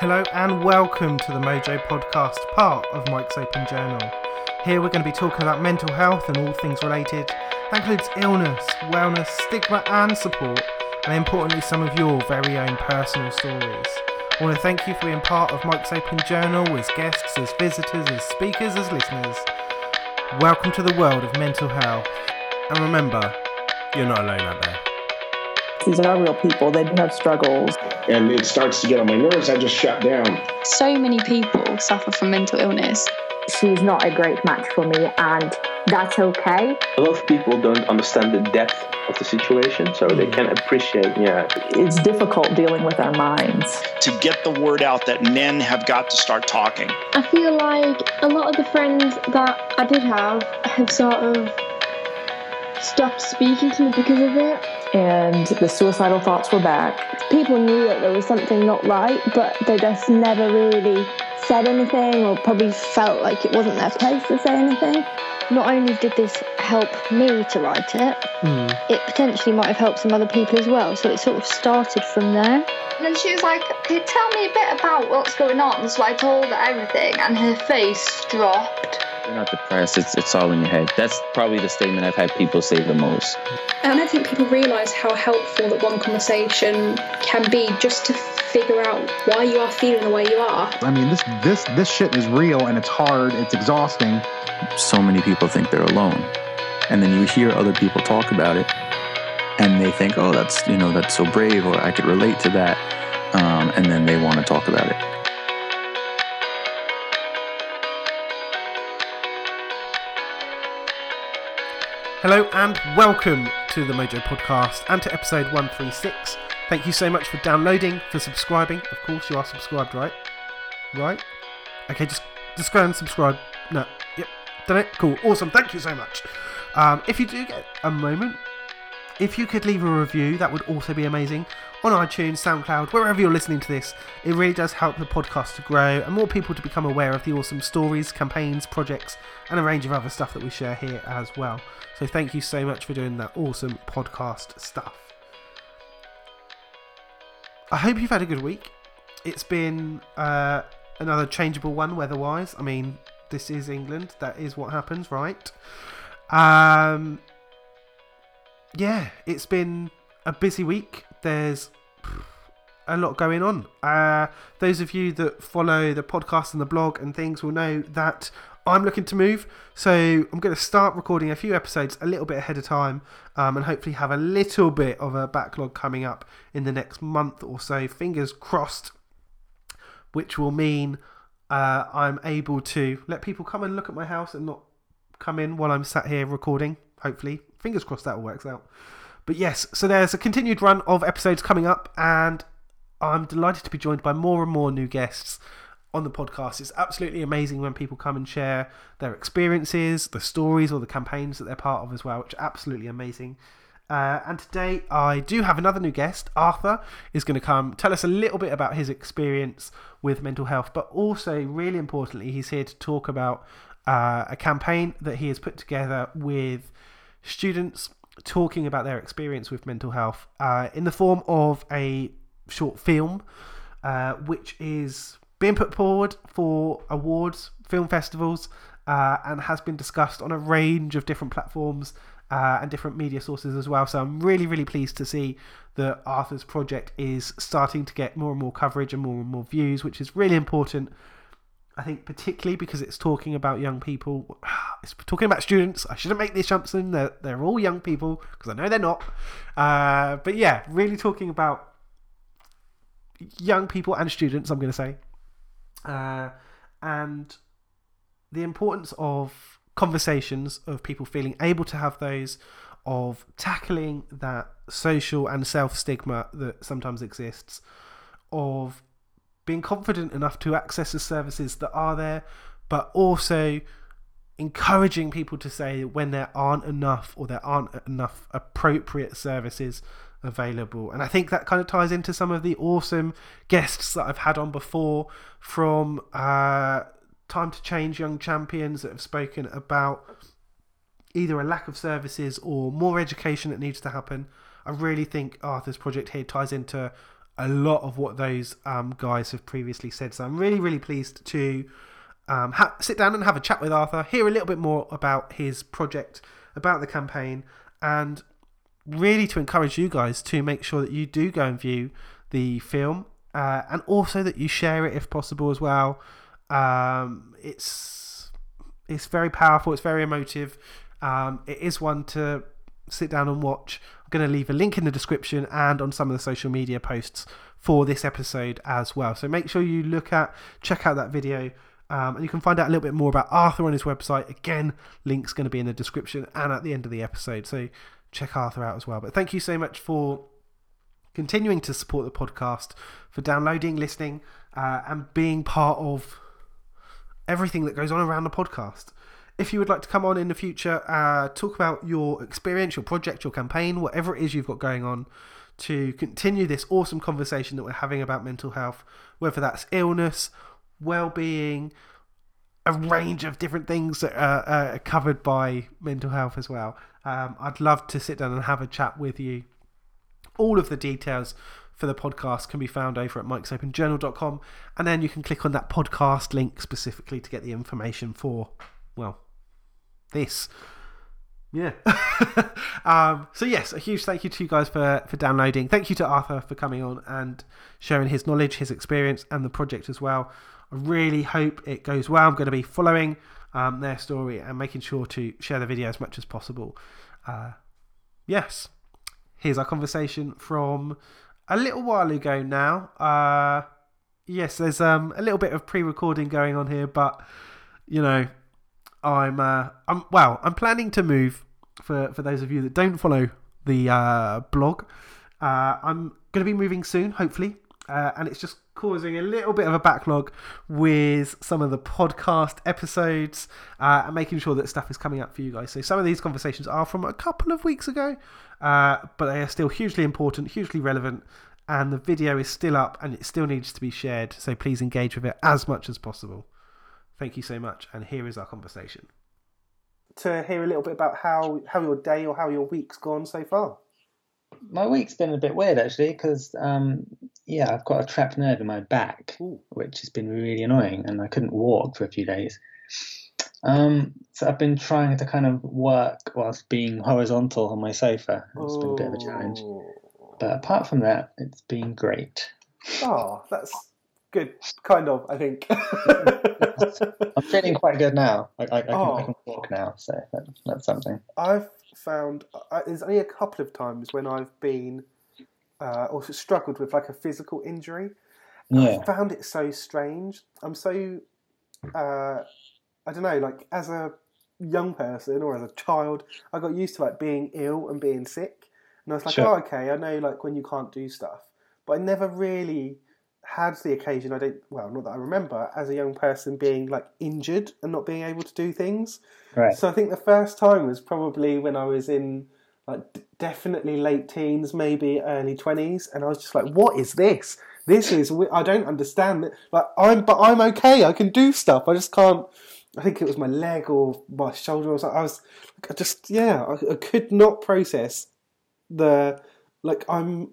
Hello and welcome to the Mojo Podcast, part of Mike's Open Journal. Here we're going to be talking about mental health and all things related. That includes illness, wellness, stigma, and support, and importantly, some of your very own personal stories. I want to thank you for being part of Mike's Open Journal as guests, as visitors, as speakers, as listeners. Welcome to the world of mental health. And remember, you're not alone out there. These are not real people. They do have struggles. and it starts to get on my nerves, I just shut down. So many people suffer from mental illness. she's not a great match for me, and that's okay. a lot of people don't understand the depth of the situation, so they can't appreciate, yeah, It's difficult dealing with our minds. to get the word out that men have got to start talking. I feel like a lot of the friends that I did have have sort of stopped speaking to me because of it. And the suicidal thoughts were back. People knew that there was something not right, but they just never really said anything or probably felt like it wasn't their place to say anything. Not only did this help me to write it, hmm. it potentially might have helped some other people as well. So it sort of started from there. And then she was like, Can you tell me a bit about what's going on? So I told her everything, and her face dropped. You're not depressed. It's it's all in your head. That's probably the statement I've had people say the most. And I think people realise how helpful that one conversation can be just to figure out why you are feeling the way you are. I mean, this this this shit is real and it's hard. It's exhausting. So many people think they're alone, and then you hear other people talk about it, and they think, "Oh, that's you know that's so brave," or "I could relate to that," um, and then they want to talk about it. Hello and welcome to the Mojo Podcast and to episode 136. Thank you so much for downloading, for subscribing. Of course, you are subscribed, right? Right? Okay, just just go and subscribe. No, yep, done it. Cool, awesome. Thank you so much. Um, if you do get a moment, if you could leave a review, that would also be amazing. On iTunes, SoundCloud, wherever you're listening to this, it really does help the podcast to grow and more people to become aware of the awesome stories, campaigns, projects, and a range of other stuff that we share here as well. So thank you so much for doing that awesome podcast stuff. I hope you've had a good week. It's been uh, another changeable one weather-wise. I mean, this is England. That is what happens, right? Um, yeah, it's been a busy week. There's a lot going on. Uh, those of you that follow the podcast and the blog and things will know that I'm looking to move. So I'm going to start recording a few episodes a little bit ahead of time um, and hopefully have a little bit of a backlog coming up in the next month or so. Fingers crossed, which will mean uh, I'm able to let people come and look at my house and not come in while I'm sat here recording. Hopefully, fingers crossed that works out. But yes, so there's a continued run of episodes coming up, and I'm delighted to be joined by more and more new guests on the podcast. It's absolutely amazing when people come and share their experiences, the stories, or the campaigns that they're part of as well, which are absolutely amazing. Uh, and today I do have another new guest. Arthur is going to come tell us a little bit about his experience with mental health, but also, really importantly, he's here to talk about uh, a campaign that he has put together with students talking about their experience with mental health uh, in the form of a short film, uh, which is being put forward for awards, film festivals, uh, and has been discussed on a range of different platforms uh, and different media sources as well. So I'm really, really pleased to see that Arthur's project is starting to get more and more coverage and more and more views, which is really important. I think particularly because it's talking about young people. It's talking about students. I shouldn't make the assumption that they're all young people because I know they're not. Uh, but yeah, really talking about young people and students. I'm going to say, uh, and the importance of conversations of people feeling able to have those of tackling that social and self stigma that sometimes exists of being confident enough to access the services that are there but also encouraging people to say when there aren't enough or there aren't enough appropriate services available. And i think that kind of ties into some of the awesome guests that i've had on before from uh, time to change young champions that have spoken about either a lack of services or more education that needs to happen. I really think arthur's project here ties into a lot of what those um, guys have previously said. So I'm really, really pleased to um, ha- sit down and have a chat with Arthur, hear a little bit more about his project, about the campaign, and really to encourage you guys to make sure that you do go and view the film uh, and also that you share it if possible as well. Um, it's it's very powerful. It's very emotive. Um, it is one to sit down and watch. I'm going to leave a link in the description and on some of the social media posts for this episode as well. So make sure you look at, check out that video. Um, and you can find out a little bit more about Arthur on his website. Again, link's going to be in the description and at the end of the episode. So check Arthur out as well. But thank you so much for continuing to support the podcast, for downloading, listening, uh, and being part of everything that goes on around the podcast. If you would like to come on in the future, uh, talk about your experience, your project, your campaign, whatever it is you've got going on, to continue this awesome conversation that we're having about mental health, whether that's illness, well being, a range of different things that are, are covered by mental health as well. Um, I'd love to sit down and have a chat with you. All of the details for the podcast can be found over at mikesopenjournal.com and then you can click on that podcast link specifically to get the information for, well, this. Yeah. um, so yes, a huge thank you to you guys for for downloading. Thank you to Arthur for coming on and sharing his knowledge, his experience, and the project as well. I really hope it goes well. I'm going to be following um, their story and making sure to share the video as much as possible. Uh, yes, here's our conversation from a little while ago now. Uh, yes, there's um, a little bit of pre-recording going on here, but you know, I'm uh, I'm well, I'm planning to move. For for those of you that don't follow the uh, blog, uh, I'm going to be moving soon, hopefully, uh, and it's just causing a little bit of a backlog with some of the podcast episodes uh, and making sure that stuff is coming up for you guys. So some of these conversations are from a couple of weeks ago, uh, but they are still hugely important, hugely relevant, and the video is still up and it still needs to be shared. So please engage with it as much as possible. Thank you so much, and here is our conversation. To hear a little bit about how, how your day or how your week's gone so far. My week's been a bit weird actually because um, yeah, I've got a trapped nerve in my back, Ooh. which has been really annoying, and I couldn't walk for a few days. Um, so I've been trying to kind of work whilst being horizontal on my sofa. It's been a bit of a challenge, but apart from that, it's been great. Oh, that's good, kind of. I think. I'm feeling quite good now. I, I, I, can, Oh. I can walk now, so that, that's something. I've found I, there's only a couple of times when I've been uh, also struggled with like a physical injury. Yeah. I found it so strange. I'm so uh, I don't know, like as a young person or as a child, I got used to like being ill and being sick, and I was like, Sure. oh, okay, I know like when you can't do stuff, but I never really had the occasion. I don't well, not that I remember as a young person being like injured and not being able to do things. Right. So I think the first time was probably when I was in like d- definitely late teens, maybe early twenties, and I was just like, "What is this? This is I don't understand it. Like I'm, but I'm okay. I can do stuff. I just can't." I think it was my leg or my shoulder or something. I was, I just yeah, I, I could not process the like I'm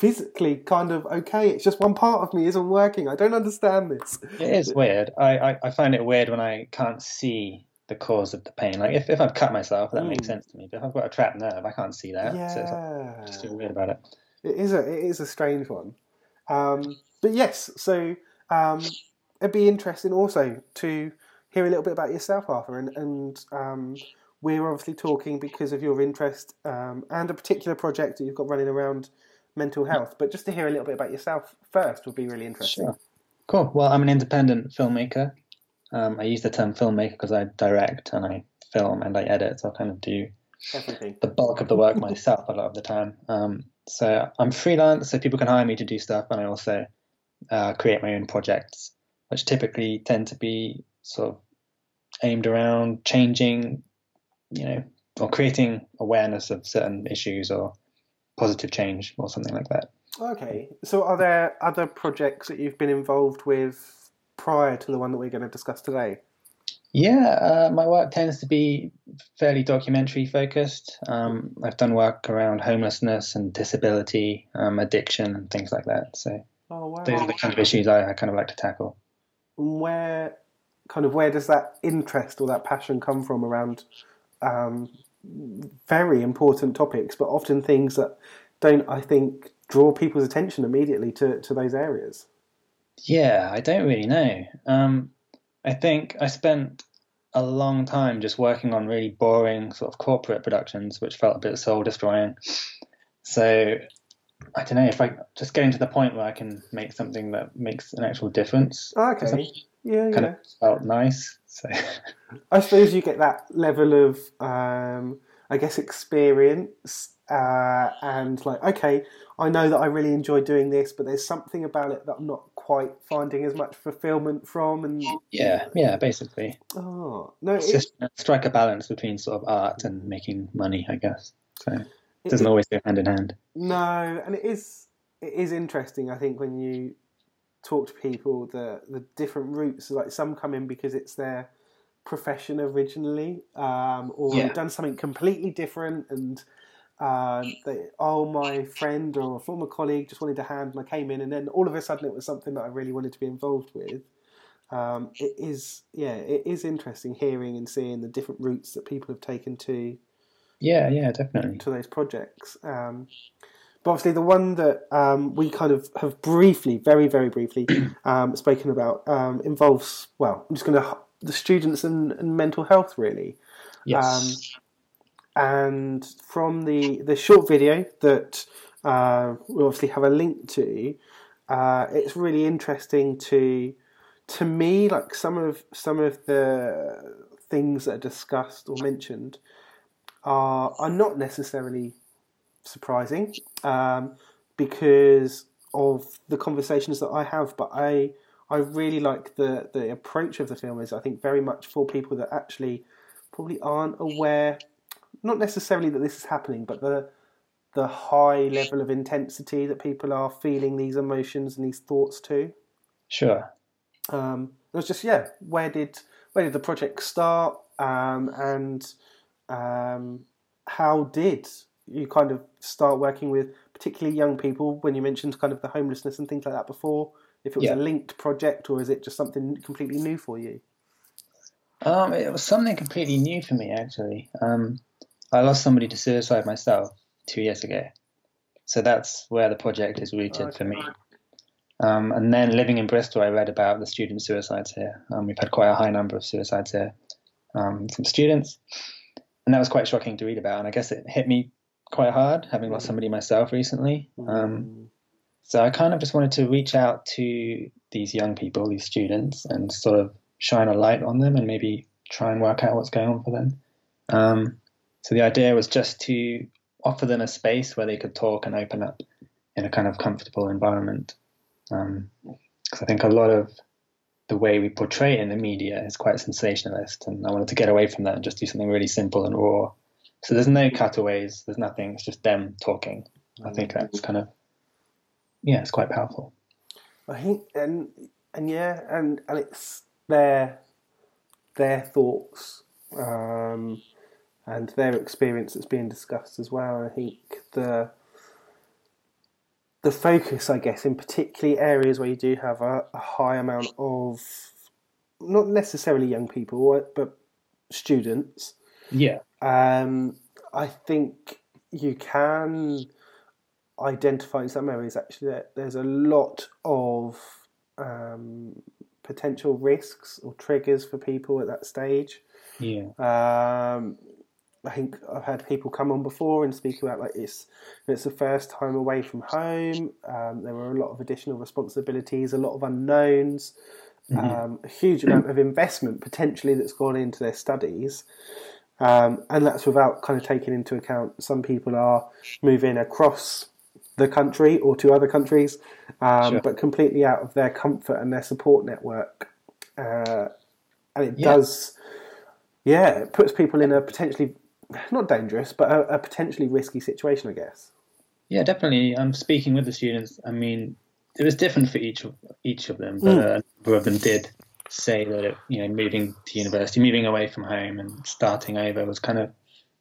physically kind of okay. It's just one part of me isn't working. I don't understand this. It is weird. I, I, I find it weird when I can't see the cause of the pain. Like if, if I've cut myself, that makes Mm. sense to me. But if I've got a trapped nerve, I can't see that. So it's like, Yeah. I just feel weird about it. It is a it is a strange one, um, but yes. So um, it'd be interesting also to hear a little bit about yourself, Arthur, and and um, we're obviously talking because of your interest um, and a particular project that you've got running around mental health. But just to hear a little bit about yourself first would be really interesting. Sure. Cool. Well, I'm an independent filmmaker. Um, I use the term filmmaker because I direct and I film and I edit, so I kind of do Everything. the bulk of the work myself a lot of the time. Um, so I'm freelance, so people can hire me to do stuff, and I also uh, create my own projects, which typically tend to be sort of aimed around changing, you know, or creating awareness of certain issues or positive change or something like that. Okay. So are there other projects that you've been involved with prior to the one that we're going to discuss today? Yeah, uh, my work tends to be fairly documentary focused. Um, I've done work around homelessness and disability, um, addiction, and things like that. So Oh wow. those are the kind of issues I, I kind of like to tackle. Where kind of where does that interest or that passion come from around um, very important topics, but often things that don't, I think, draw people's attention immediately to, to those areas? Yeah, I don't really know. Um, I think I spent a long time just working on really boring sort of corporate productions, which felt a bit soul destroying. So I don't know if I just getting to the point where I can make something that makes an actual difference. Okay. Yeah, kind yeah. of felt nice. So I suppose you get that level of, um, I guess, experience, uh, and like, okay, I know that I really enjoy doing this, but there's something about it that I'm not quite finding as much fulfillment from. And yeah, yeah, basically, oh no, it's it, just strike a balance between sort of art and making money, I guess. So it It- doesn't always go hand in hand. no, and it is it is interesting. I think when you talk to people, the the different routes, like some come in because it's their profession originally, um, or Yeah. they've done something completely different, and um, they, oh, my friend or a former colleague just wanted a hand, and I came in, and then all of a sudden it was something that I really wanted to be involved with. Um, it is, yeah, it is interesting hearing and seeing the different routes that people have taken to Yeah, yeah, definitely. to those projects. Um, but obviously, the one that um, we kind of have briefly, very, very briefly, um, spoken about um, involves, well, I'm just going to the students and, and mental health, really. Yes. Um, and from the the short video that uh, we obviously have a link to, uh, it's really interesting to to me like some of some of the things that are discussed or mentioned are are not necessarily surprising um, because of the conversations that I have, but I I really like the the approach of the film is I think very much for people that actually probably aren't aware, not necessarily that this is happening, but the the high level of intensity that people are feeling these emotions and these thoughts to. Sure. Um, it was just yeah, where did where did the project start, um, and um, how did you kind of start working with particularly young people when you mentioned kind of the homelessness and things like that before? If it was Yeah. a linked project or is it just something completely new for you? Um, it was something completely new for me, actually. Um, I lost somebody to suicide myself two years ago, so that's where the project is rooted for me. Um, and then living in Bristol, I read about the student suicides here. Um, we've had quite a high number of suicides here, um, from students, and that was quite shocking to read about. And I guess it hit me quite hard, having lost somebody myself recently. Um, so I kind of just wanted to reach out to these young people, these students, and sort of shine a light on them and maybe try and work out what's going on for them. Um, so the idea was just to offer them a space where they could talk and open up in a kind of comfortable environment. Because I think a lot of the way we portray it in the media is quite sensationalist, and I wanted to get away from that and just do something really simple and raw. So there's no cutaways, there's nothing. It's just them talking. I think that's kind of yeah, it's quite powerful. I think, and and yeah, and and it's their their thoughts um, and their experience that's being discussed as well. I think the the focus, I guess, in particularly areas where you do have a, a high amount of not necessarily young people, but students. Yeah. Um, I think you can identify in some areas actually that there's a lot of um, potential risks or triggers for people at that stage. Yeah. Um, I think I've had people come on before and speak about like it's it's the first time away from home. Um, there were a lot of additional responsibilities, a lot of unknowns, Mhm. um, a huge amount of investment potentially that's gone into their studies. Um, and that's without kind of taking into account some people are moving across the country or to other countries, um, Sure. but completely out of their comfort and their support network. Uh, and it Yeah. does, yeah, it puts people in a potentially not dangerous, but a, a potentially risky situation, I guess. Yeah, definitely. I'm speaking with the students. I mean, it was different for each of each of them, but Mm. a number of them did say that it, you know moving to university, moving away from home, and starting over was kind of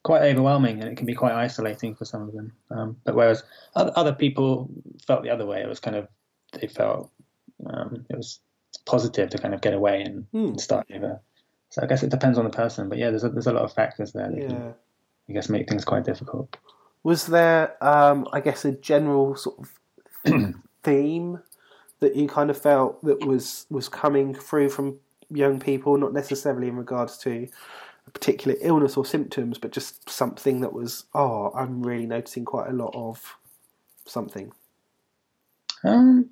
quite overwhelming, and it can be quite isolating for some of them. Um, but whereas other, other people felt the other way, it was kind of they felt um, it was positive to kind of get away and, Hmm. and start over. So I guess it depends on the person, but yeah, there's a, there's a lot of factors there that Yeah. can, I guess, make things quite difficult. Was there, um, I guess, a general sort of theme that you kind of felt that was was coming through from young people, not necessarily in regards to a particular illness or symptoms, but just something that was, oh, I'm really noticing quite a lot of something. Um,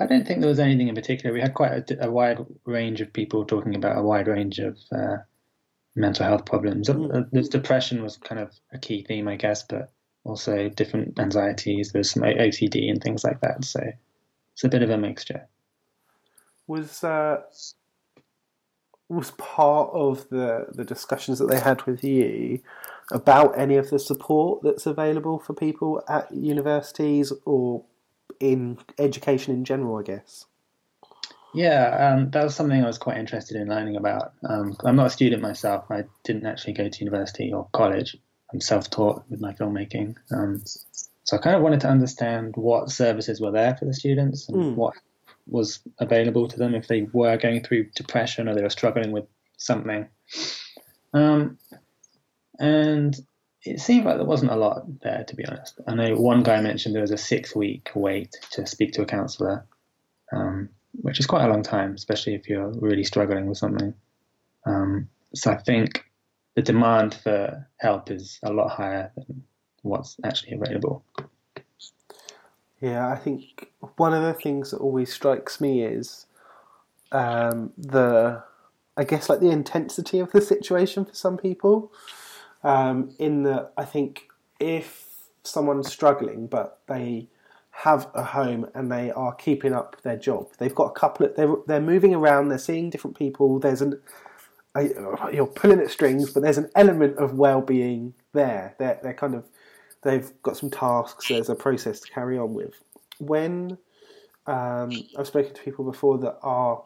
I don't think there was anything in particular. We had quite a, a wide range of people talking about a wide range of uh, mental health problems. Uh, There's depression was kind of a key theme, I guess, but also different anxieties. There's some OCD and things like that. So it's a bit of a mixture. Was uh, was part of the the discussions that they had with you about any of the support that's available for people at universities or in education in general? I guess. Yeah, um, that was something I was quite interested in learning about. Um, I'm not a student myself. I didn't actually go to university or college. I'm self-taught with my filmmaking. Um, so I kind of wanted to understand what services were there for the students and Mm. what was available to them if they were going through depression or they were struggling with something. Um, and it seemed like there wasn't a lot there, to be honest. I know one guy mentioned there was a six-week wait to speak to a counsellor. Um, which is quite a long time, especially if you're really struggling with something. Um, so I think the demand for help is a lot higher than what's actually available. Yeah, I think one of the things that always strikes me is um, the, I guess, like the intensity of the situation for some people. Um, in that, I think if someone's struggling but they have a home and they are keeping up their job, they've got a couple of, they're they're moving around, they're seeing different people. There's an you're pulling at strings, but there's an element of well-being there. They're they're kind of they've got some tasks. There's a process to carry on with. When um, I've spoken to people before that are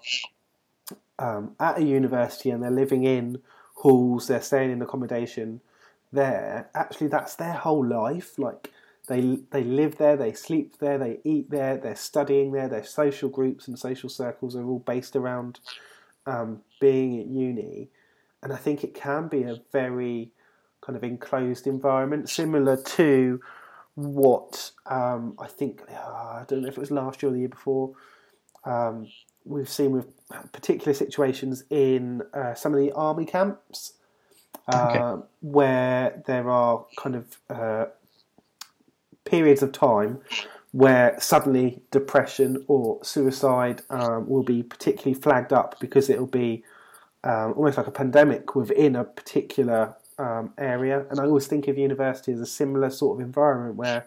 um, at a university and they're living in halls, they're staying in accommodation there. Actually, that's their whole life. Like they they live there, they sleep there, they eat there, they're studying there. Their social groups and social circles are all based around um, being at uni, and I think it can be a very kind of enclosed environment, similar to what um, I think uh, I don't know if it was last year or the year before. Um, we've seen with particular situations in uh, some of the army camps uh, where there are kind of uh, periods of time where suddenly depression or suicide um, will be particularly flagged up because it'll be um, almost like a pandemic within a particular um, area. And I always think of university as a similar sort of environment where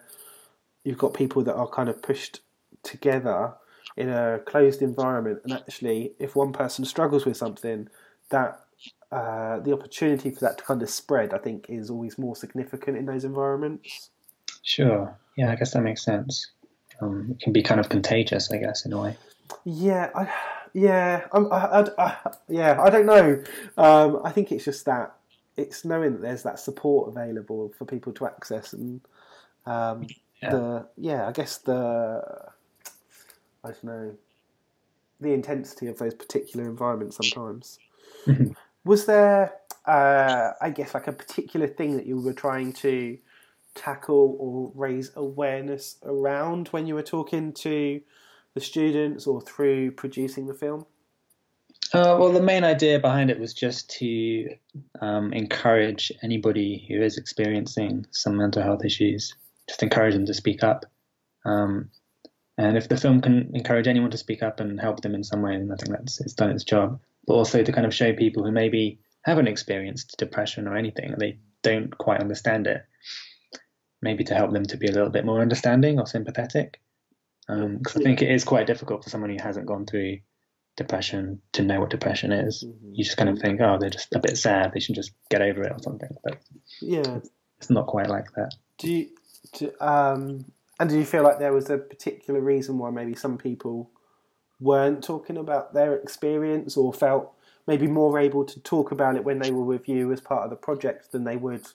you've got people that are kind of pushed together in a closed environment. And actually, if one person struggles with something, that uh, the opportunity for that to kind of spread, I think, is always more significant in those environments. Sure. Yeah, I guess that makes sense. Um, it can be kind of contagious, I guess, in a way. Yeah, I, yeah, I, I, I, yeah. I don't know. Um, I think it's just that it's knowing that there's that support available for people to access, and um, Yeah. the yeah, I guess the I don't know the intensity of those particular environments sometimes. Was there, uh, I guess, like a particular thing that you were trying to tackle or raise awareness around when you were talking to the students or through producing the film? Uh, well, the main idea behind it was just to um, encourage anybody who is experiencing some mental health issues, just encourage them to speak up. Um, and if the film can encourage anyone to speak up and help them in some way, then I think that's it's done its job. But also to kind of show people who maybe haven't experienced depression or anything, they don't quite understand it, maybe to help them to be a little bit more understanding or sympathetic. Because I think it is quite difficult for someone who hasn't gone through depression to know what depression is. You just kind of think, oh, they're just a bit sad. They should just get over it or something. But Yeah. it's not quite like that. Do you, do, um, and do you feel like there was a particular reason why maybe some people weren't talking about their experience or felt maybe more able to talk about it when they were with you as part of the project than they would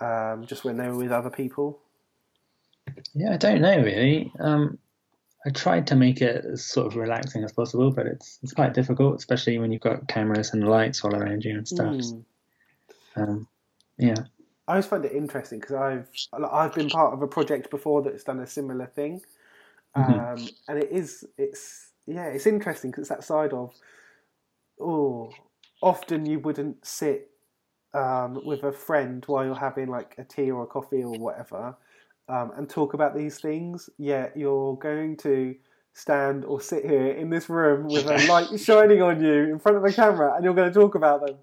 um, just when they were with other people? Yeah, I don't know really. Um, I tried to make it as sort of relaxing as possible, but it's it's quite difficult, especially when you've got cameras and lights all around you and stuff. Mm. Um, yeah. I always find it interesting because I've I've been part of a project before that's done a similar thing, um, Mhm. and it is it's yeah it's interesting because it's that side of oh often you wouldn't sit um, with a friend while you're having like a tea or a coffee or whatever um, and talk about these things. Yet you're going to stand or sit here in this room with a light shining on you in front of a camera and you're going to talk about them.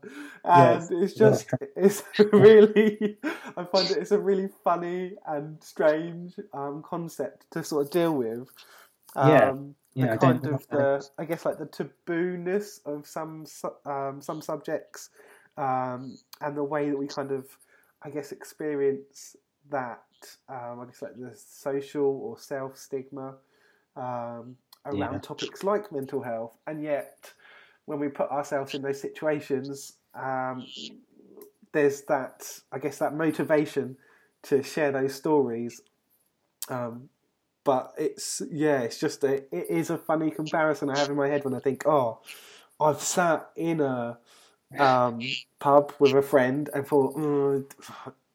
And Yes, it's that's just, it's really, I find that it's a really funny and strange um, concept to sort of deal with. Yeah. Um, Yeah, I the kind of the, I guess like the taboo-ness of some um, some subjects, um, and the way that we kind of, I guess, experience that. Um, I guess like the social or self stigma um, around Yeah. topics like mental health, and yet when we put ourselves in those situations, um, there's that I guess that motivation to share those stories. Um, but it's yeah, it's just a it is a funny comparison I have in my head when I think, oh, I've sat in a um, pub with a friend and thought, mm,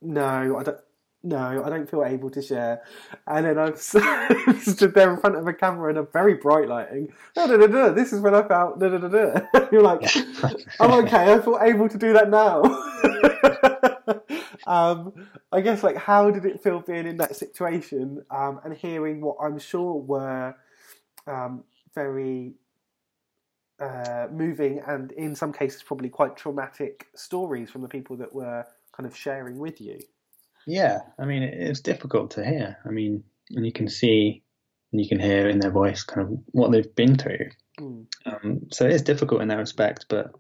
no, I don't. No, I don't feel able to share. And then I've stood there in front of a camera in a very bright lighting. Da, da, da, da, this is when I felt. Da, da, da, da. You're like, I'm okay. I feel able to do that now. um, I guess like how did it feel being in that situation um, and hearing what I'm sure were um, very uh, moving and in some cases probably quite traumatic stories from the people that were kind of sharing with you. Yeah, I mean, it's difficult to hear. I mean, and you can see and you can hear in their voice kind of what they've been through. Mm. Um, so it is difficult in that respect, but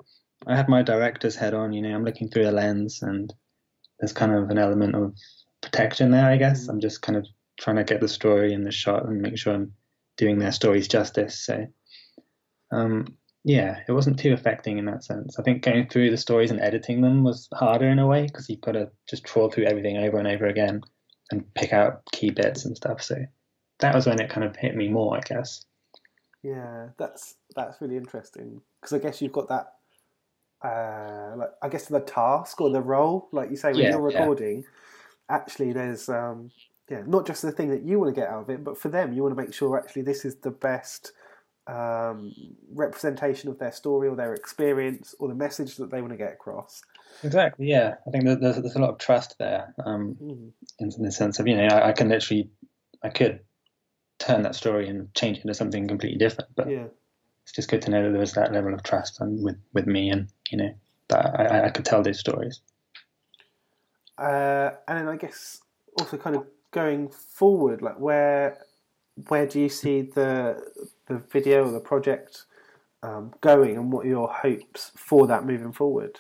I have my director's head on, you know, I'm looking through a lens and there's kind of an element of protection there, I guess. I'm just kind of trying to get the story and the shot and make sure I'm doing their stories justice. So, um, yeah, it wasn't too affecting in that sense. I think going through the stories and editing them was harder in a way because you've got to just trawl through everything over and over again and pick out key bits and stuff. So that was when it kind of hit me more, I guess. Yeah, that's that's really interesting because I guess you've got that. Uh, like I guess the task or the role, like you say, when Yeah, you're yeah. recording, actually there's um, yeah, not just the thing that you want to get out of it, but for them, you want to make sure actually this is the best um, representation of their story or their experience or the message that they want to get across. Exactly. Yeah, I think there's there's a lot of trust there, um, Mm. in, in the sense of you know I, I can literally I could turn that story and change it into something completely different, but Yeah. it's just good to know that there was that level of trust and with with me and you know that I, I- I could tell those stories. Uh, and then I guess also kind of going forward, like where where do you see the the video or the project um, going, and what are your hopes for that moving forward?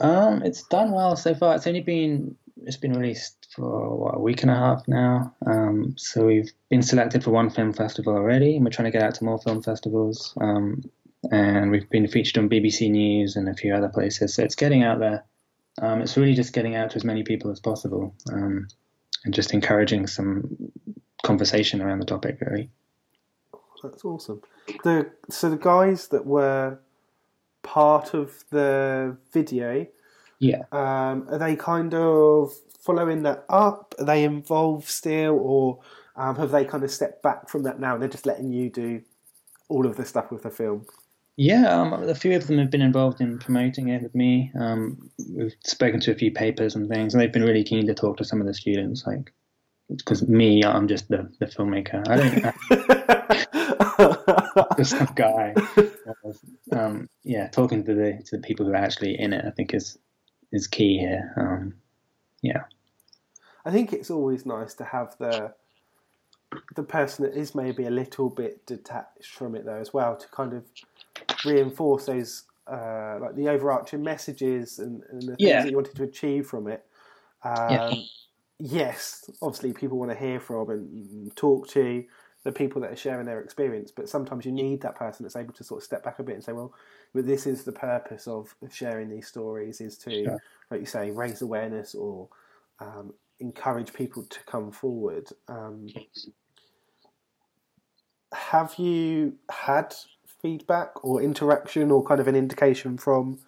Um, it's done well so far. It's only been it's been released for what, a week and a half now. Um, so we've been selected for one film festival already, and we're trying to get out to more film festivals. Um, and we've been featured on BBC News and a few other places. So it's getting out there. Um, it's really just getting out to as many people as possible, um, and just encouraging some conversation around the topic. Really. That's awesome. The so the guys that were part of the video, Yeah. um, are they kind of following that up? Are they involved still, or um, have they kind of stepped back from that now? and They're just letting you do all of the stuff with the film. Yeah, um, a few of them have been involved in promoting it with me. Um, we've spoken to a few papers and things, and they've been really keen to talk to some of the students. Like, because me, I'm just the, the filmmaker. I don't. just some guy. Um, yeah, talking to the to the people who are actually in it, I think is is key here. Um, yeah. I think it's always nice to have the the person that is maybe a little bit detached from it though as well to kind of reinforce those uh, like the overarching messages and, and the things Yeah. that you wanted to achieve from it. Um, Yeah. Yes, obviously people want to hear from and talk to, the people that are sharing their experience. But sometimes you need that person that's able to sort of step back a bit and say, well, but this is the purpose of, sharing these stories is to, like you say, raise awareness or um, encourage people to come forward. Um, have you had feedback or interaction or kind of an indication from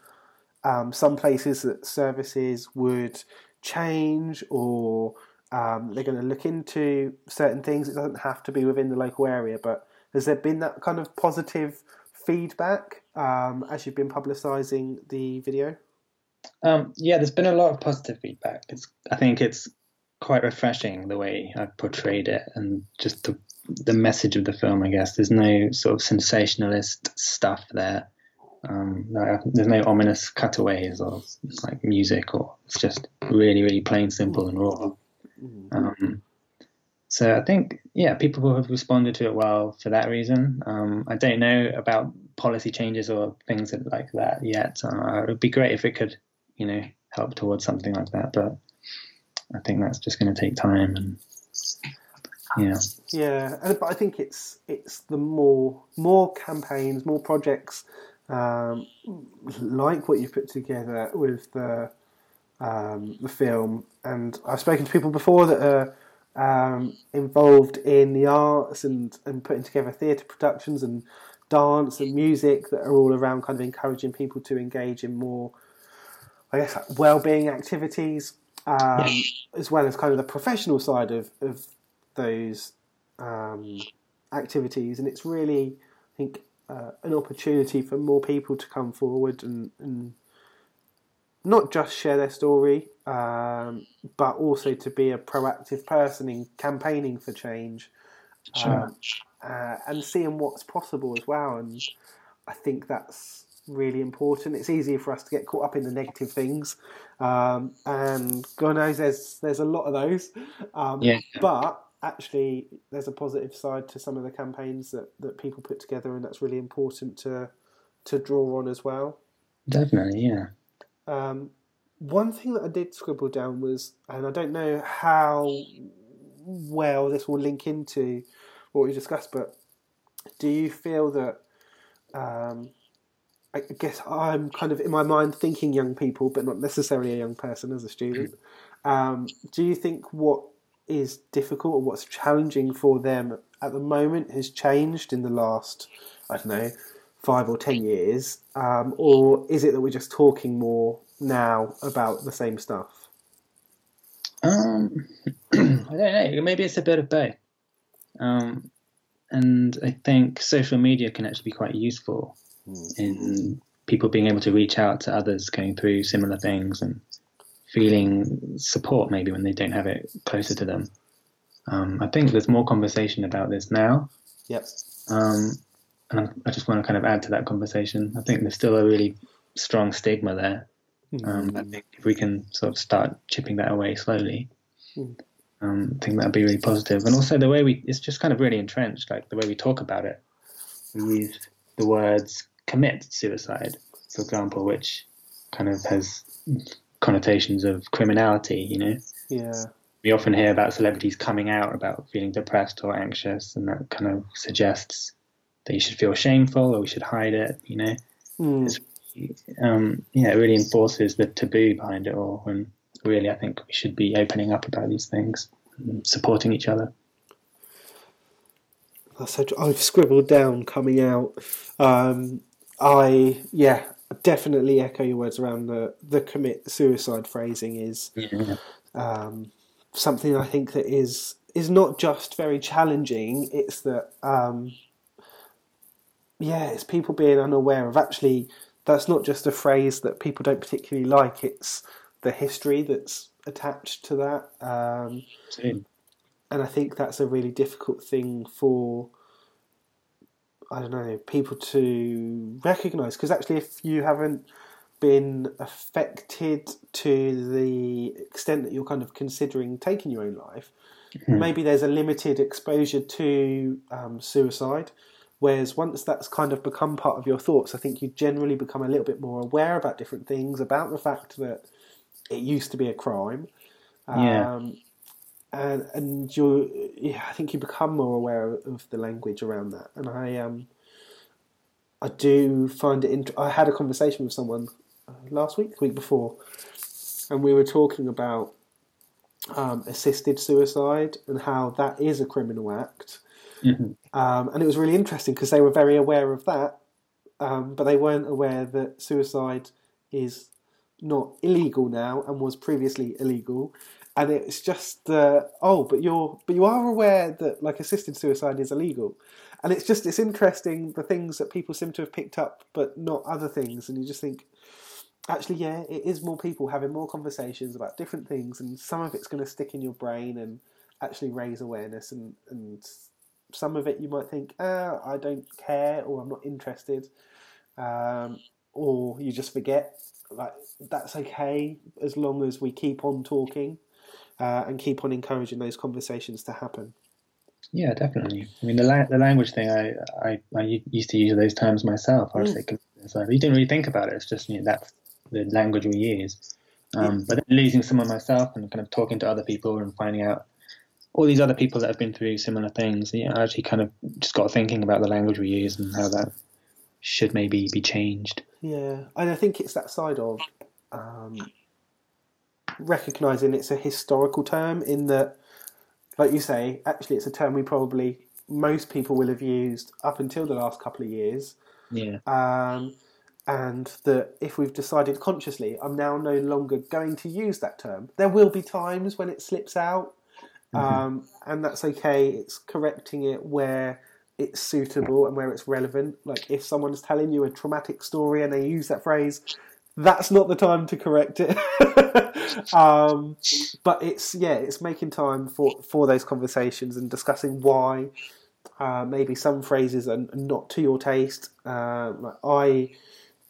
um, some places that services would change or um, they're going to look into certain things? It doesn't have to be within the local area, but has there been that kind of positive feedback um, as you've been publicising the video? Um, yeah, there's been a lot of positive feedback. It's I think it's quite refreshing the way I've portrayed it and just the the message of the film. I guess there's no sort of sensationalist stuff there. Um, there's no ominous cutaways or like music, or it's just really, really plain, simple, and raw. Um, so I think, yeah, people have responded to it well for that reason. Um, I don't know about policy changes or things that- like that yet. Uh, it would be great if it could, you know, help towards something like that. But I think that's just going to take time. And yeah, Yeah, but I think it's it's the more more campaigns, more projects um, like what you've put together with the um, the film, and I've spoken to people before that are um, involved in the arts and and putting together theatre productions and dance and music that are all around kind of encouraging people to engage in more, I guess, like well-being activities, um, as well as kind of the professional side of, of those um, activities. And it's really, I think, uh, an opportunity for more people to come forward and, and not just share their story, um, but also to be a proactive person in campaigning for change. Um, uh, and seeing what's possible as well. And I think that's really important. It's easier for us to get caught up in the negative things, um, and God knows there's there's a lot of those. Um, Yeah. But actually, there's a positive side to some of the campaigns that, that people put together, and that's really important to to draw on as well. definitely, yeah. Um, one thing that I did scribble down was, and I don't know how well this will link into what we discussed, but do you feel that? Um, I guess I'm kind of in my mind thinking young people, but not necessarily a young person as a student. Um, do you think what is difficult or what's challenging for them at the moment has changed in the last, I don't know, five or ten years, um, or is it that we're just talking more now about the same stuff? Um, I don't know. Maybe it's a bit of both. Um, and I think social media can actually be quite useful in people being able to reach out to others going through similar things and feeling support maybe when they don't have it closer to them. Um, I think there's more conversation about this now. Yep. Um, and I'm- just want to kind of add to that conversation. I think there's still a really strong stigma there. Um, I think if we can sort of start chipping that away slowly, Mm. um, I think that'd be really positive. And also the way we, it's just kind of really entrenched, like the way we talk about it. We use the words commit suicide, for example, which kind of has connotations of criminality, you know? Yeah. We often hear about celebrities coming out about feeling depressed or anxious, and that kind of suggests that you should feel shameful or we should hide it, you know? Mm. um, yeah, it really enforces the taboo behind it all. When really, I think we should be opening up about these things, and supporting each other. So I've scribbled down coming out. Um, I yeah, definitely echo your words around the the commit suicide phrasing is Yeah. um, something I think that is is not just very challenging. It's that um, yeah, it's people being unaware of actually that's not just a phrase that people don't particularly like. It's the history that's attached to that. Um, and I think that's a really difficult thing for I don't know people to recognise because actually, if you haven't been affected to the extent that you're kind of considering taking your own life, Hmm. maybe there's a limited exposure to um, suicide. Whereas once that's kind of become part of your thoughts, I think you generally become a little bit more aware about different things, about the fact that it used to be a crime. Yeah. Um, and and you, yeah, I think you become more aware of the language around that. And I um, I do find it. Int- I had a conversation with someone uh, last week, the week before, and we were talking about um, assisted suicide and how that is a criminal act. Mhm. Um, and it was really interesting because they were very aware of that, um, but they weren't aware that suicide is not illegal now and was previously illegal. And it's just uh, oh, but you're but you are aware that like assisted suicide is illegal, and it's just it's interesting the things that people seem to have picked up, but not other things, and you just think actually yeah, it is more people having more conversations about different things, and some of it's going to stick in your brain and actually raise awareness, and and some of it you might think ah I don't care or I'm not interested, um, or you just forget. Like that's okay as long as we keep on talking uh, and keep on encouraging those conversations to happen. Yeah, definitely. I mean, the la- the language thing, I I used to use those terms myself. I was Mm. so you didn't really think about it. It's just you know that's the language we use. Um, But then losing someone myself and kind of talking to other people and finding out all these other people that have been through similar things, yeah, I actually kind of just got thinking about the language we use and how that should maybe be changed. Yeah, and I think it's that side of um, recognizing it's a historical term in that, like you say, actually it's a term we probably most people will have used up until the last couple of years. Yeah. Um, and that if we've decided consciously, I'm now no longer going to use that term. There will be times when it slips out, um, and that's okay. It's correcting it where it's suitable and where it's relevant. Like if someone's telling you a traumatic story and they use that phrase, that's not the time to correct it. um, but it's yeah, it's making time for for those conversations and discussing why uh, maybe some phrases are not to your taste. Uh, like I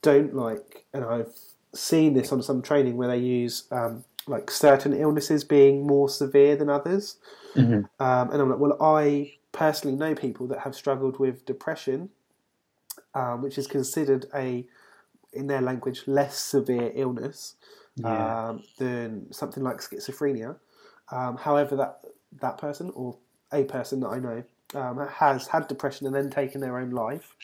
don't like, and I've seen this on some training where they use um, like certain illnesses being more severe than others. Mhm. Um, and I'm like, well, I personally know people that have struggled with depression, um, which is considered a, in their language, less severe illness Yeah. um, than something like schizophrenia. Um, however, that that person or a person that I know um, has had depression and then taken their own life.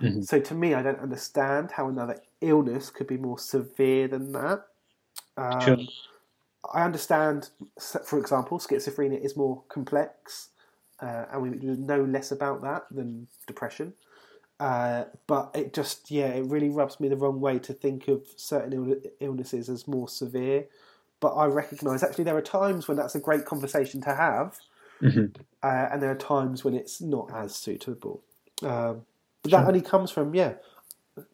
Mhm. So to me, I don't understand how another illness could be more severe than that. Um, Sure. I understand, for example, schizophrenia is more complex, uh, and we know less about that than depression. Uh, but it just, yeah, it really rubs me the wrong way to think of certain Ill- illnesses as more severe. But I recognise actually there are times when that's a great conversation to have, Mhm. uh, and there are times when it's not as suitable. Um, but that Sure. only comes from yeah,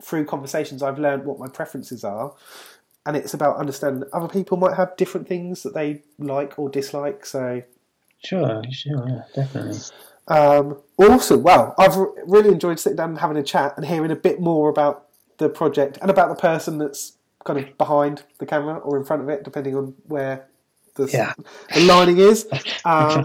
through conversations I've learned what my preferences are, and it's about understanding other people might have different things that they like or dislike. So Sure, sure, yeah, definitely. um, awesome! Wow, I've really enjoyed sitting down and having a chat and hearing a bit more about the project and about the person that's kind of behind the camera or in front of it, depending on where the, Yeah. the lining is. Um,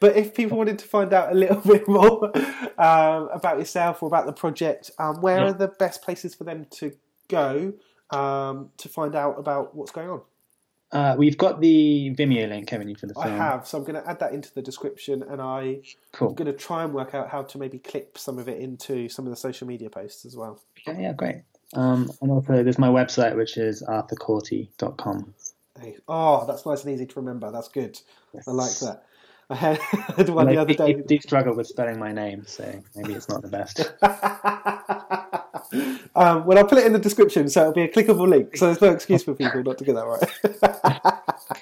but if people wanted to find out a little bit more um, about yourself or about the project, um, where Yeah. are the best places for them to go um, to find out about what's going on? Uh, we've got the Vimeo link, haven't you, for the film? I have, so I'm going to add that into the description, and I, Cool. I'm going to try and work out how to maybe clip some of it into some of the social media posts as well. Yeah, yeah, great. Um, and also, there's my website, which is arthurcorty.com. Hey, Oh, that's nice and easy to remember. That's good. I like that. I had one And the other day. do- do struggle with spelling my name, so maybe it's not the best. Um, well, I'll put it in the description, so it'll be a clickable link. So there's no excuse for people not to get that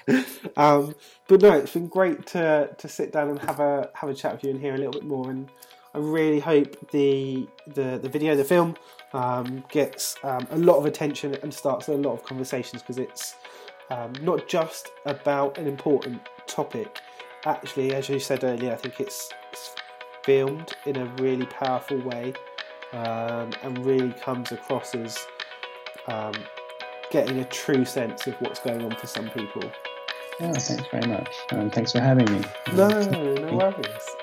right. um, but no, it's been great to to sit down and have a have a chat with you and hear a little bit more. And I really hope the the, the video, the film, um, gets um, a lot of attention and starts a lot of conversations because it's um, not just about an important topic. Actually, as you said earlier, I think it's, it's filmed in a really powerful way um, and really comes across as um, getting a true sense of what's going on for some people. Oh, thanks very much. Um, thanks for having me. No, no worries.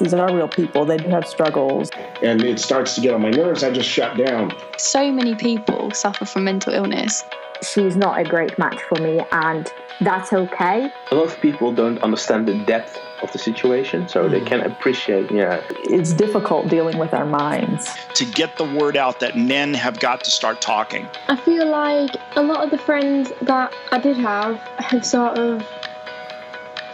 These are real people. They do have struggles. And it starts to get on my nerves. I just shut down. So many people suffer from mental illness. She's not a great match for me, and that's okay. A lot of people don't understand the depth of the situation, so they hmm. can appreciate. Yeah, It's difficult dealing with our minds. To get the word out that men have got to start talking. I feel like a lot of the friends that I did have have sort of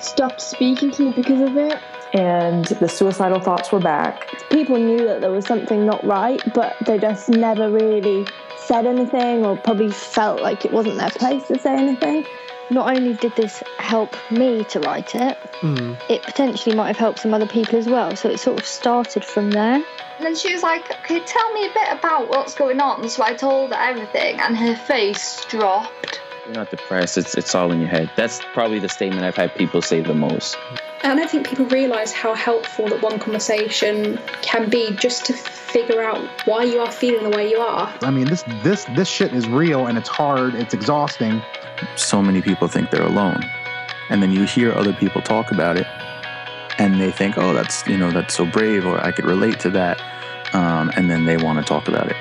stopped speaking to me because of it. And the suicidal thoughts were back. People knew that there was something not right, but they just never really said anything or probably felt like it wasn't their place to say anything. Not only did this help me to write it, Mm. it potentially might have helped some other people as well. So it sort of started from there. And then she was like, okay, tell me a bit about what's going on. So I told her everything, and her face dropped. You're not depressed. It's it's all in your head. That's probably the statement I've had people say the most. And I don't think people realise how helpful that one conversation can be just to figure out why you are feeling the way you are. I mean, this this this shit is real and it's hard. It's exhausting. So many people think they're alone, and then you hear other people talk about it, and they think, oh, that's you know that's so brave, or I could relate to that, um, and then they want to talk about it.